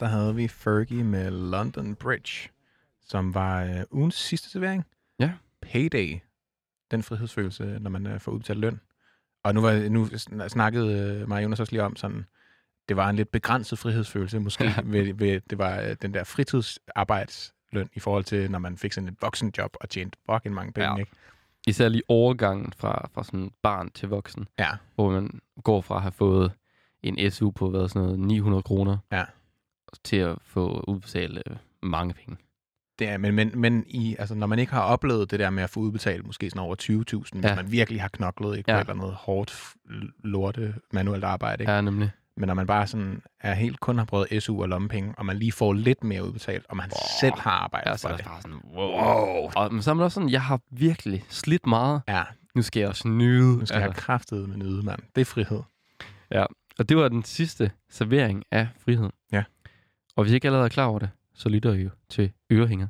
Der havde vi Fergie med London Bridge, som var øh, ugens sidste servering. Ja. Payday. Den frihedsfølelse, når man øh, får udbetalt løn. Og nu, var, nu sn- snakkede øh, mig Jonas også lige om sådan, det var en lidt begrænset frihedsfølelse, måske Ja. ved, ved, det var øh, den der fritidsarbejdsløn i forhold til, når man fik sådan et voksenjob og tjente fucking mange penge, ja. ikke? Især lige overgangen fra, fra sådan barn til voksen, Ja, hvor man går fra at have fået en SU på hvad, sådan noget 900 kroner, Ja. Til at få udbetalt øh, mange penge. det er, men, men, men i, altså, når man ikke har oplevet det der med at få udbetalt måske sådan over 20.000, hvis Ja. man virkelig har knoklet ikke, på Ja. et eller andet hårdt, lorte manuelt arbejde, ikke? Ja, nemlig. Men når man bare sådan er helt kun har prøvet SU og lommepenge, og man lige får lidt mere udbetalt, og man wow. selv har arbejdet Ja, så for er det. bare sådan, wow. Og, men så er man også sådan, jeg har virkelig slidt meget. Ja, Nu skal jeg også nyde. nu skal jeg have kraftet med nyde, mand. Det er frihed. Og det var den sidste servering af frihed. Og hvis I ikke allerede er klar over det, så lytter I jo til Ørehænger.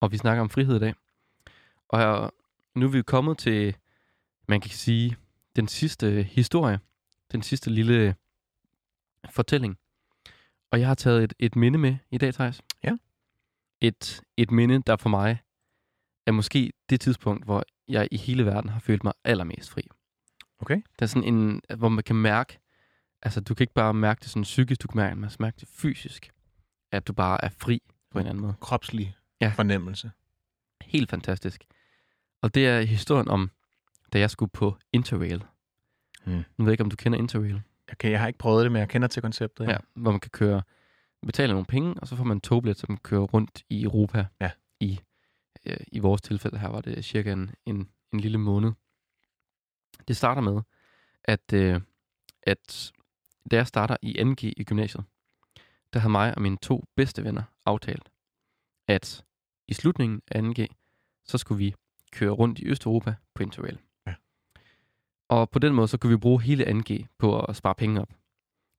Og vi snakker om frihed i dag. Og nu er vi kommet til, man kan sige, den sidste historie. Den sidste lille fortælling. Og jeg har taget et, et minde med i dag, Thijs. Ja. Et, et minde, der for mig er måske det tidspunkt, hvor jeg i hele verden har følt mig allermest fri. Okay. Der er sådan en, hvor man kan mærke, altså du kan ikke bare mærke det sådan psykisk, du kan mærke, man mærke det fysisk, at du bare er fri på en eller anden måde. Kropslig Ja. ja. fornemmelse. Helt fantastisk. Og det er historien om, da jeg skulle på Interrail. Hmm. Nu ved jeg ikke, om du kender Interrail. Okay, jeg har ikke prøvet det, men jeg kender til konceptet. Ja. Hvor man kan køre, betale nogle penge, og så får man en togbillet, man kører rundt i Europa. Ja. I, øh, I vores tilfælde her var det cirka en, en, en lille måned. Det starter med, at, øh, at da jeg starter i NG i gymnasiet, der havde mig og mine to bedste venner aftalt, at i slutningen af NG, så skulle vi køre rundt i Østeuropa på Interrail. Ja. Og på den måde, så kunne vi bruge hele NG på at spare penge op.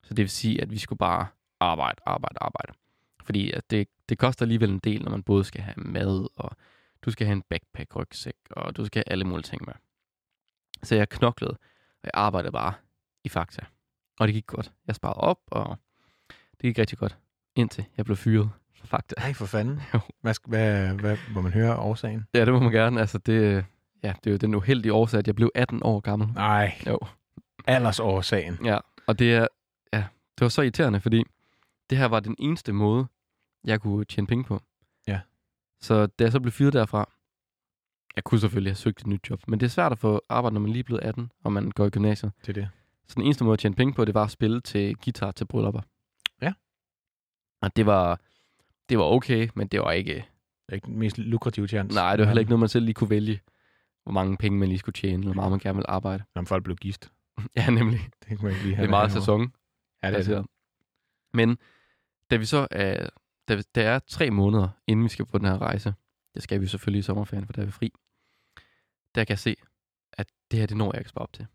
Så det vil sige, at vi skulle bare arbejde, arbejde, arbejde. Fordi at det, det koster alligevel en del, når man både skal have mad, og du skal have en backpack-rygsæk, og du skal have alle mulige ting med. Så jeg knoklede, og jeg arbejdede bare i Fakta. Og det gik godt. Jeg sparede op, og det gik rigtig godt, indtil jeg blev fyret fra Fakta. Nej, for fanden. Jo. Hvad, hvad, hvad, må man høre årsagen? Ja, det må man gerne. Altså, det, ja, det er jo den uheldige årsag, at jeg blev 18 år gammel. Nej, Jo. aldersårsagen. Ja, og det er, ja, det var så irriterende, fordi det her var den eneste måde, jeg kunne tjene penge på. Ja. Så da jeg så blev fyret derfra, jeg kunne selvfølgelig have søgt et nyt job, men det er svært at få arbejde, når man lige er blevet 18, og man går i gymnasiet. Det er det. Så den eneste måde at tjene penge på, det var at spille til guitar til bryllupper. Ja. Og det var, det var okay, men det var ikke... Det er ikke den mest lukrative chance. Nej, det var heller ikke noget, man selv lige kunne vælge, hvor mange penge man lige skulle tjene, eller hvor meget man gerne ville arbejde. Når folk blev gift. [laughs] ja, nemlig. Det kan man ikke lige Det have er meget sæson. Ja, det er det. Men da vi så er, da, der er tre måneder, inden vi skal på den her rejse, det skal vi selvfølgelig i sommerferien, for der er vi fri, der kan jeg se, at det her, det når jeg ikke spare op til.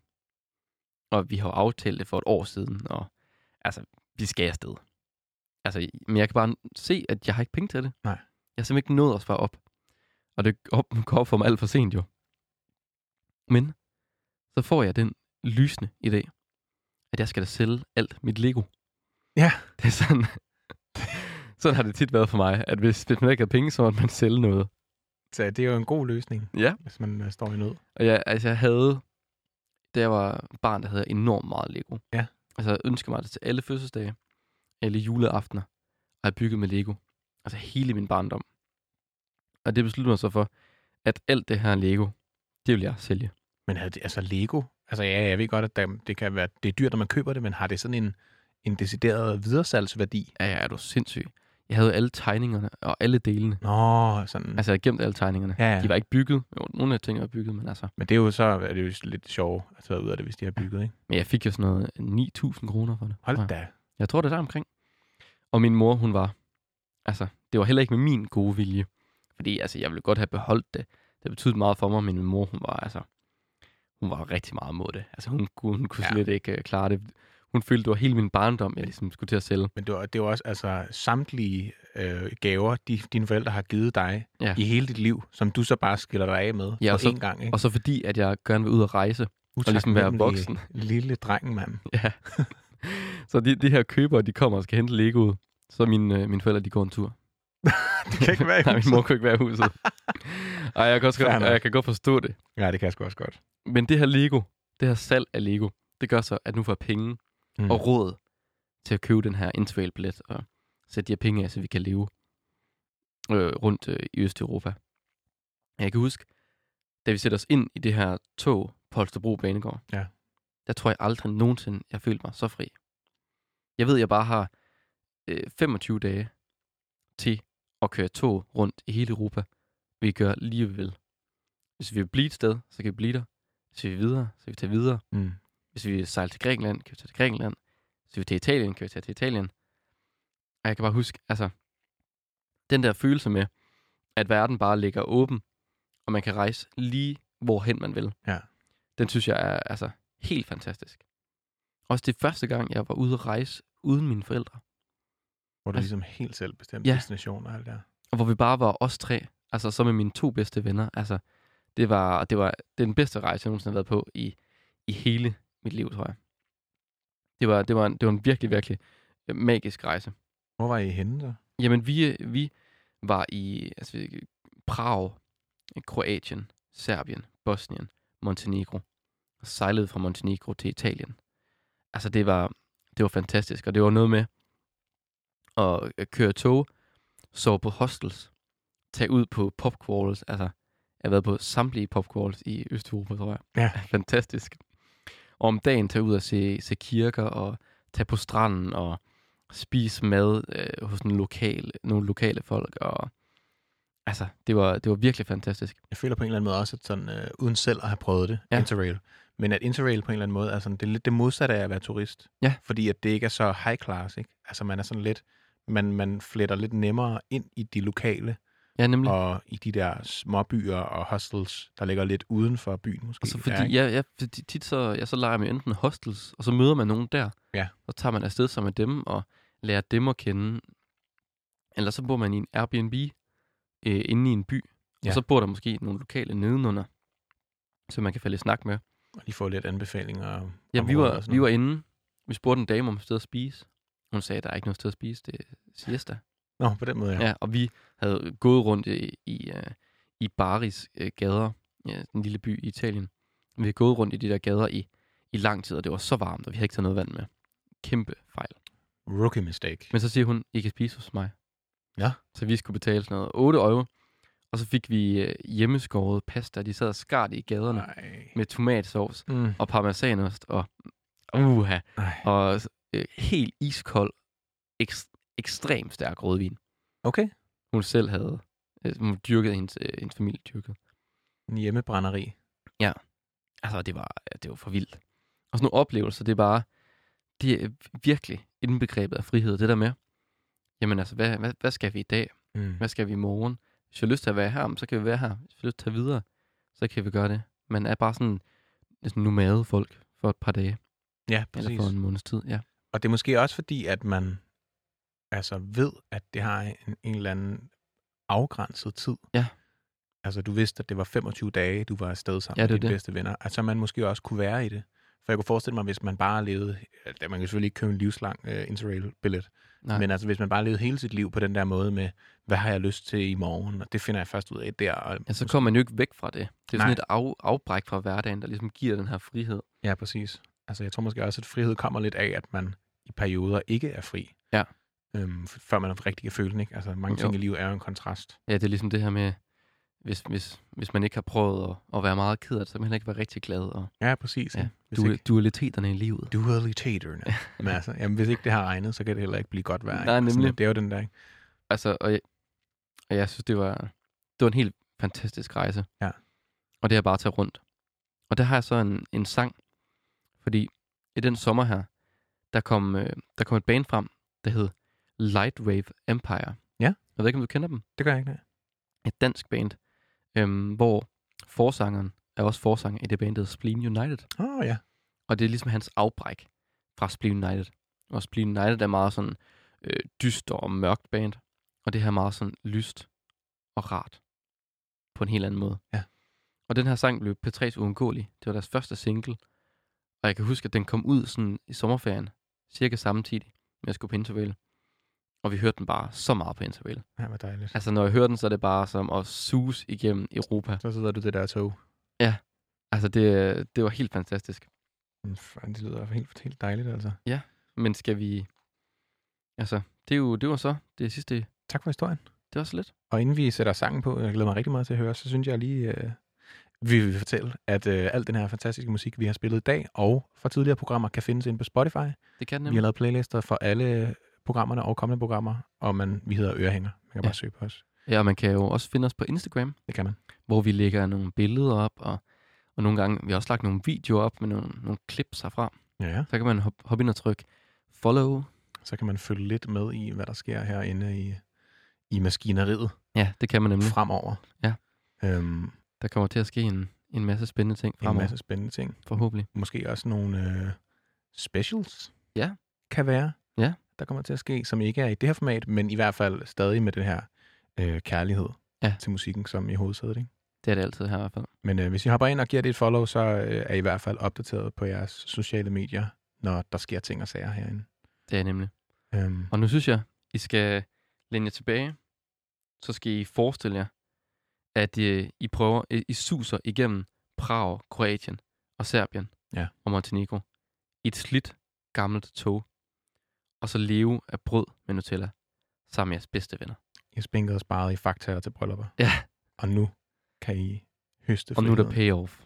Og vi har jo aftalt det for et år siden, og altså, vi skal afsted. Altså, men jeg kan bare se, at jeg har ikke penge til det. Nej. Jeg har simpelthen ikke nået at spare op. Og det går op, [laughs] går op for mig alt for sent jo. Men så får jeg den lysende idé, at jeg skal da sælge alt mit Lego. Ja. [laughs] Det er sådan, [laughs] sådan har det tit været for mig, at hvis, hvis man ikke har penge, så må man sælge noget. Så det er jo en god løsning, Ja. hvis man øh, står i nød. Og jeg, altså, jeg havde, da jeg var barn, der havde jeg enormt meget Lego. Ja. Altså, jeg ønskede mig det til alle fødselsdage, alle juleaftener, og jeg bygget med Lego. Altså, hele min barndom. Og det besluttede mig så for, at alt det her Lego, det vil jeg sælge. Men havde det, altså Lego, altså ja, jeg ved godt, at der, det kan være, det er dyrt, når man køber det, men har det sådan en, en decideret videresalgsværdi? Ja, ja, er du sindssyg. Jeg havde alle tegningerne og alle delene. Nå, sådan. Altså, jeg havde gemt alle tegningerne. Ja, ja. De var ikke bygget. Jo, nogle af tingene var bygget, men altså... Men det er jo så er det jo lidt sjovt at tage ud af det, hvis de har bygget, ikke? Men jeg fik jo sådan noget 9.000 kroner for det. Hold da. Jeg tror, det er der omkring. Og min mor, hun var... Altså, det var heller ikke med min gode vilje. Fordi, altså, jeg ville godt have beholdt det. Det betød meget for mig, men min mor, hun var, altså... Hun var rigtig meget mod det. Altså, hun, kunne- hun kunne ja. slet ikke uh, klare det. Hun følte, det var hele min barndom, jeg ligesom skulle til at sælge. Men det var, det var også altså samtlige øh, gaver, de, dine forældre har givet dig Ja. i hele dit liv, som du så bare skiller dig af med Ja, og så- én gang, ikke? Og så fordi, at jeg gerne vil ud og rejse. og ligesom være voksen. [laughs] Lille dreng, mand. [laughs] Ja. så de, de her købere, de kommer og skal hente Legoet. Så mine, øh, mine forældre, de går en tur. [laughs] Det kan ikke være i Nej, min huset. mor kunne ikke være i huset. Ej, jeg kan, også godt, nok. jeg kan godt forstå det. Ja, det kan jeg sgu også godt. Men det her Lego, det her salg af Lego, det gør så, at nu får jeg penge Mm. og råd til at købe den her interrail-billet og sætte de her penge af, så vi kan leve øh, rundt øh, i Østeuropa. Jeg kan huske, da vi sætter os ind i det her tog på Holstebro Banegård, Ja. der tror jeg aldrig nogensinde, jeg følte mig så fri. Jeg ved, jeg bare har øh, 25 dage til at køre tog rundt i hele Europa. Vi gør lige, hvad vi vil. Hvis vi vil blive et sted, så kan vi blive der. Hvis vi vil videre, så kan vi tage videre. Mm. Hvis vi vil sejle til Grækenland, kan vi tage til Grækenland. Hvis vi til Italien, kan vi tage til Italien. Og jeg kan bare huske, altså, den der følelse med, at verden bare ligger åben, og man kan rejse lige hvorhen man vil. Ja. Den synes jeg er altså helt fantastisk. Også det første gang, jeg var ude at rejse uden mine forældre. Hvor du Altså- ligesom helt selv bestemte Ja. destination og alt det der. Og hvor vi bare var os tre, altså så med mine to bedste venner. Altså, det var, det var den bedste rejse, jeg nogensinde har været på i, i hele mit liv, tror jeg. Det var, det var, en, det var en virkelig, virkelig øh, magisk rejse. Hvor var I henne så? Jamen, vi, øh, vi var i altså, Prag, Kroatien, Serbien, Bosnien, Montenegro. Og sejlede fra Montenegro til Italien. Altså, det var, det var fantastisk. Og det var noget med at køre tog, sove på hostels, tage ud på popcrawls. Altså, jeg har været på samtlige popcrawls i Østeuropa, tror jeg. Ja. [laughs] Fantastisk. Og om dagen tage ud og se, se kirker og tage på stranden og spise mad øh, hos en lokal, nogle lokale folk. Og, altså, det var, det var virkelig fantastisk. Jeg føler på en eller anden måde også, at sådan, øh, uden selv at have prøvet det, ja. Interrail, men at Interrail på en eller anden måde er sådan, det er lidt det modsatte af at være turist. Ja. Fordi at det ikke er så high class, ikke? Altså man er sådan lidt, man, man fletter lidt nemmere ind i de lokale, Ja, nemlig. og i de der småbyer og hostels, der ligger lidt uden for byen måske. Og så Ja, fordi, ikke? ja, ja, fordi tit så, ja, så leger man enten hostels, og så møder man nogen der. Ja. Så tager man afsted sammen med dem, og lærer dem at kende. Eller så bor man i en Airbnb øh, inde i en by. Ja. Og så bor der måske nogle lokale nedenunder, så man kan falde i snak med. Og de får lidt anbefalinger. Ja, vi var, vi var inde. Vi spurgte en dame om et sted at spise. Hun sagde, at der er ikke noget sted at spise. Det er siesta. Nå, på den måde, ja. Ja. og vi havde gået rundt i, i, uh, i Baris uh, gader, ja, den lille by i Italien. Vi havde gået rundt i de der gader i, i lang tid, og det var så varmt, og vi havde ikke taget noget vand med. Kæmpe fejl. Rookie mistake. Men så siger hun, I kan spise hos mig. Ja. Så vi skulle betale sådan noget 8 euro Og så fik vi øh, hjemmeskåret pasta. De sad og skar det i gaderne Nej. med tomatsovs Mm. og parmesanost og uha, Ej. og øh, helt iskold, ekst- ekstremt stærk rødvin. Okay. Hun selv havde, øh, hun dyrkede, hendes, øh, hendes familie dyrkede. En hjemmebrænderi. Altså, det var, det var for vildt. Og sådan nogle oplevelser, det er bare, det er virkelig indbegrebet af frihed. Det der med, jamen altså, hvad, hvad, hvad skal vi i dag? Mm. Hvad skal vi i morgen? Hvis vi har lyst til at være her, så kan vi være her. Hvis vi har lyst til at tage videre, så kan vi gøre det. Man er bare sådan, sådan nomade folk for et par dage, Ja, eller præcis. for en måneds tid. Ja. Og det er måske også fordi, at man altså ved, at det har en, en eller anden afgrænset tid. Ja. Altså, du vidste, at det var 25 dage, du var afsted sammen Ja, med dine det. bedste venner. Altså, man måske også kunne være i det. For jeg kunne forestille mig, hvis man bare levede... Ja, man kan selvfølgelig ikke købe en livslang uh, interrail-billet. Nej. Men altså, hvis man bare levede hele sit liv på den der måde med, hvad har jeg lyst til i morgen? Og det finder jeg først ud af der. Og Ja, så kommer man jo ikke væk fra det. Det er sådan Nej. et af, afbræk fra hverdagen, der ligesom giver den her frihed. Ja, præcis. Altså, jeg tror måske også, at frihed kommer lidt af, at man i perioder ikke er fri. Ja. Øhm, før man rigtig kan føle den, ikke? Altså, mange Jo. ting i livet er jo en kontrast. Ja, det er ligesom det her med, hvis, hvis, hvis man ikke har prøvet at, at være meget ked af det, så kan man heller ikke være rigtig glad. Og Ja, præcis. ja, du, ikke, dualiteterne i livet. dualitaterne. Men altså, jamen, hvis ikke det har regnet, så kan det heller ikke blive godt vejr. Nej? Sådan, nemlig. Det er jo den der, ikke? Altså, og jeg, og jeg synes, det var, det var en helt fantastisk rejse. Ja. Og det er bare at tage rundt. Og der har jeg så en, en sang, fordi i den sommer her, der kom, øh, der kom et band frem, der hed Lightwave Empire. Ja. Jeg ved ikke, om du kender dem. Det gør jeg ikke, nej. Et dansk band, øhm, hvor forsangeren er også forsanger i det band, der Spleen United. Åh, oh, ja. Og det er ligesom hans afbræk fra Spleen United. Og Spleen United er meget sådan øh, dyster og mørkt band. Og det her er meget sådan lyst og rart. På en helt anden måde. Ja. Og den her sang blev P3's uundgåelig. Det var deres første single. Og jeg kan huske, at den kom ud sådan i sommerferien. Cirka samtidig med at skulle på interval. Og vi hørte den bare så meget på interval. Ja, hvor dejligt. Altså når jeg hører den, så er det bare som at sus igennem Europa. Så sidder du det der tog. Altså det, det var helt fantastisk. Fan, Det lyder helt, helt dejligt, altså. Men skal vi... Altså, det, er jo, det var så det sidste. Det Tak for historien. var så lidt. Og inden vi sætter sangen på, jeg glæder mig rigtig meget til at høre, så synes jeg lige, øh, vi vil fortælle, at øh, al den her fantastiske musik, vi har spillet i dag, og fra tidligere programmer, kan findes inde på Spotify. Det kan den Vi har nemlig. lavet playlister for alle programmerne og kommende programmer, og man, vi hedder Ørehænger. Man kan Ja. bare søge på os. Ja, og man kan jo også finde os på Instagram, Det kan man. hvor vi lægger nogle billeder op, og, og nogle gange, vi har også lagt nogle videoer op med nogle, nogle clips herfra. Ja, ja. Så kan man hoppe hop ind og trykke follow. Så kan man følge lidt med i, hvad der sker herinde i, i maskineriet Ja, det kan man nemlig. fremover. Ja. Øhm, Der kommer til at ske en, en masse spændende ting en fremover. masse spændende ting. Forhåbentlig. Måske også nogle øh, specials. Ja. Kan være. Der kommer til at ske, som ikke er i det her format, men i hvert fald stadig med den her øh, kærlighed Ja. til musikken, som i hovedsædet. Ikke? Det er det altid her i hvert fald. Men øh, hvis I hopper ind og giver det et follow, så øh, er I i hvert fald opdateret på jeres sociale medier, når der sker ting og sager herinde. Det er nemlig. Øhm, Og nu synes jeg, I skal læne jer tilbage. Så skal I forestille jer, at øh, I prøver, øh, I suser igennem Prag, Kroatien og Serbien Ja. og Montenegro i et slidt gammelt tog. Og så leve af brød med Nutella sammen med jeres bedste venner. I har spinket og sparet i faktaer til bryllupper. Ja. Og nu kan I høste Og nu er der payoff.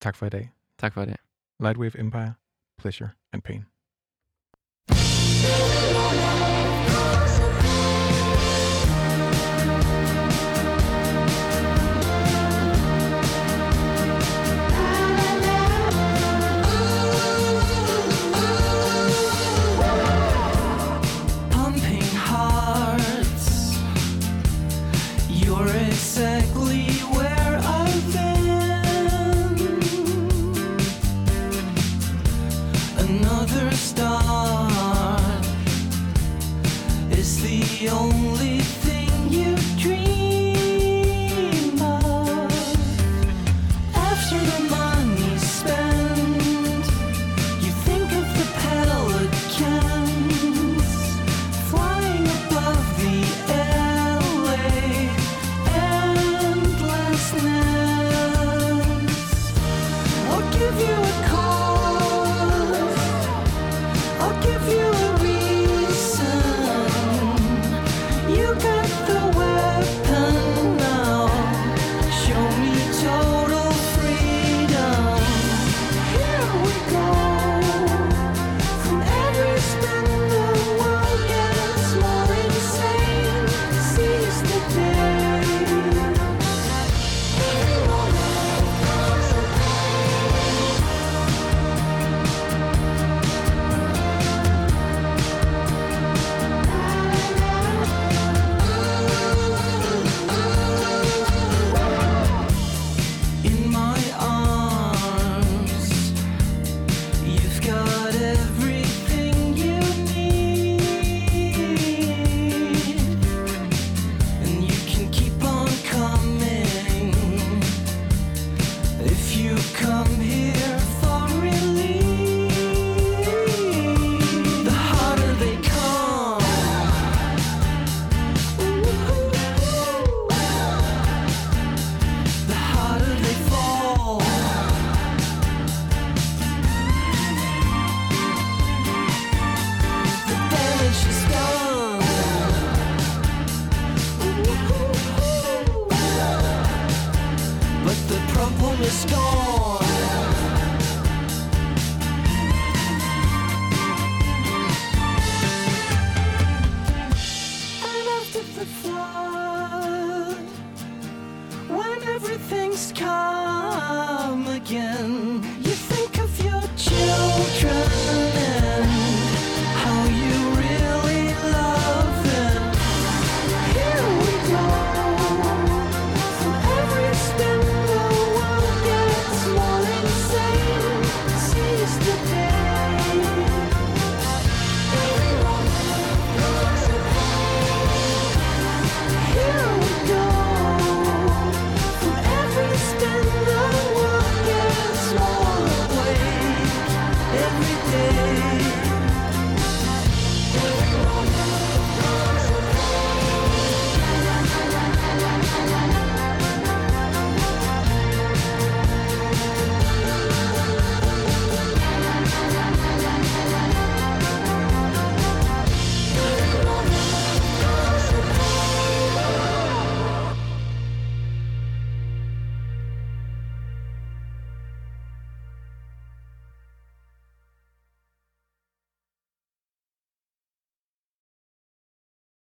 Tak for i dag. Tak for i dag. Lightwave Empire, Pleasure and Pain.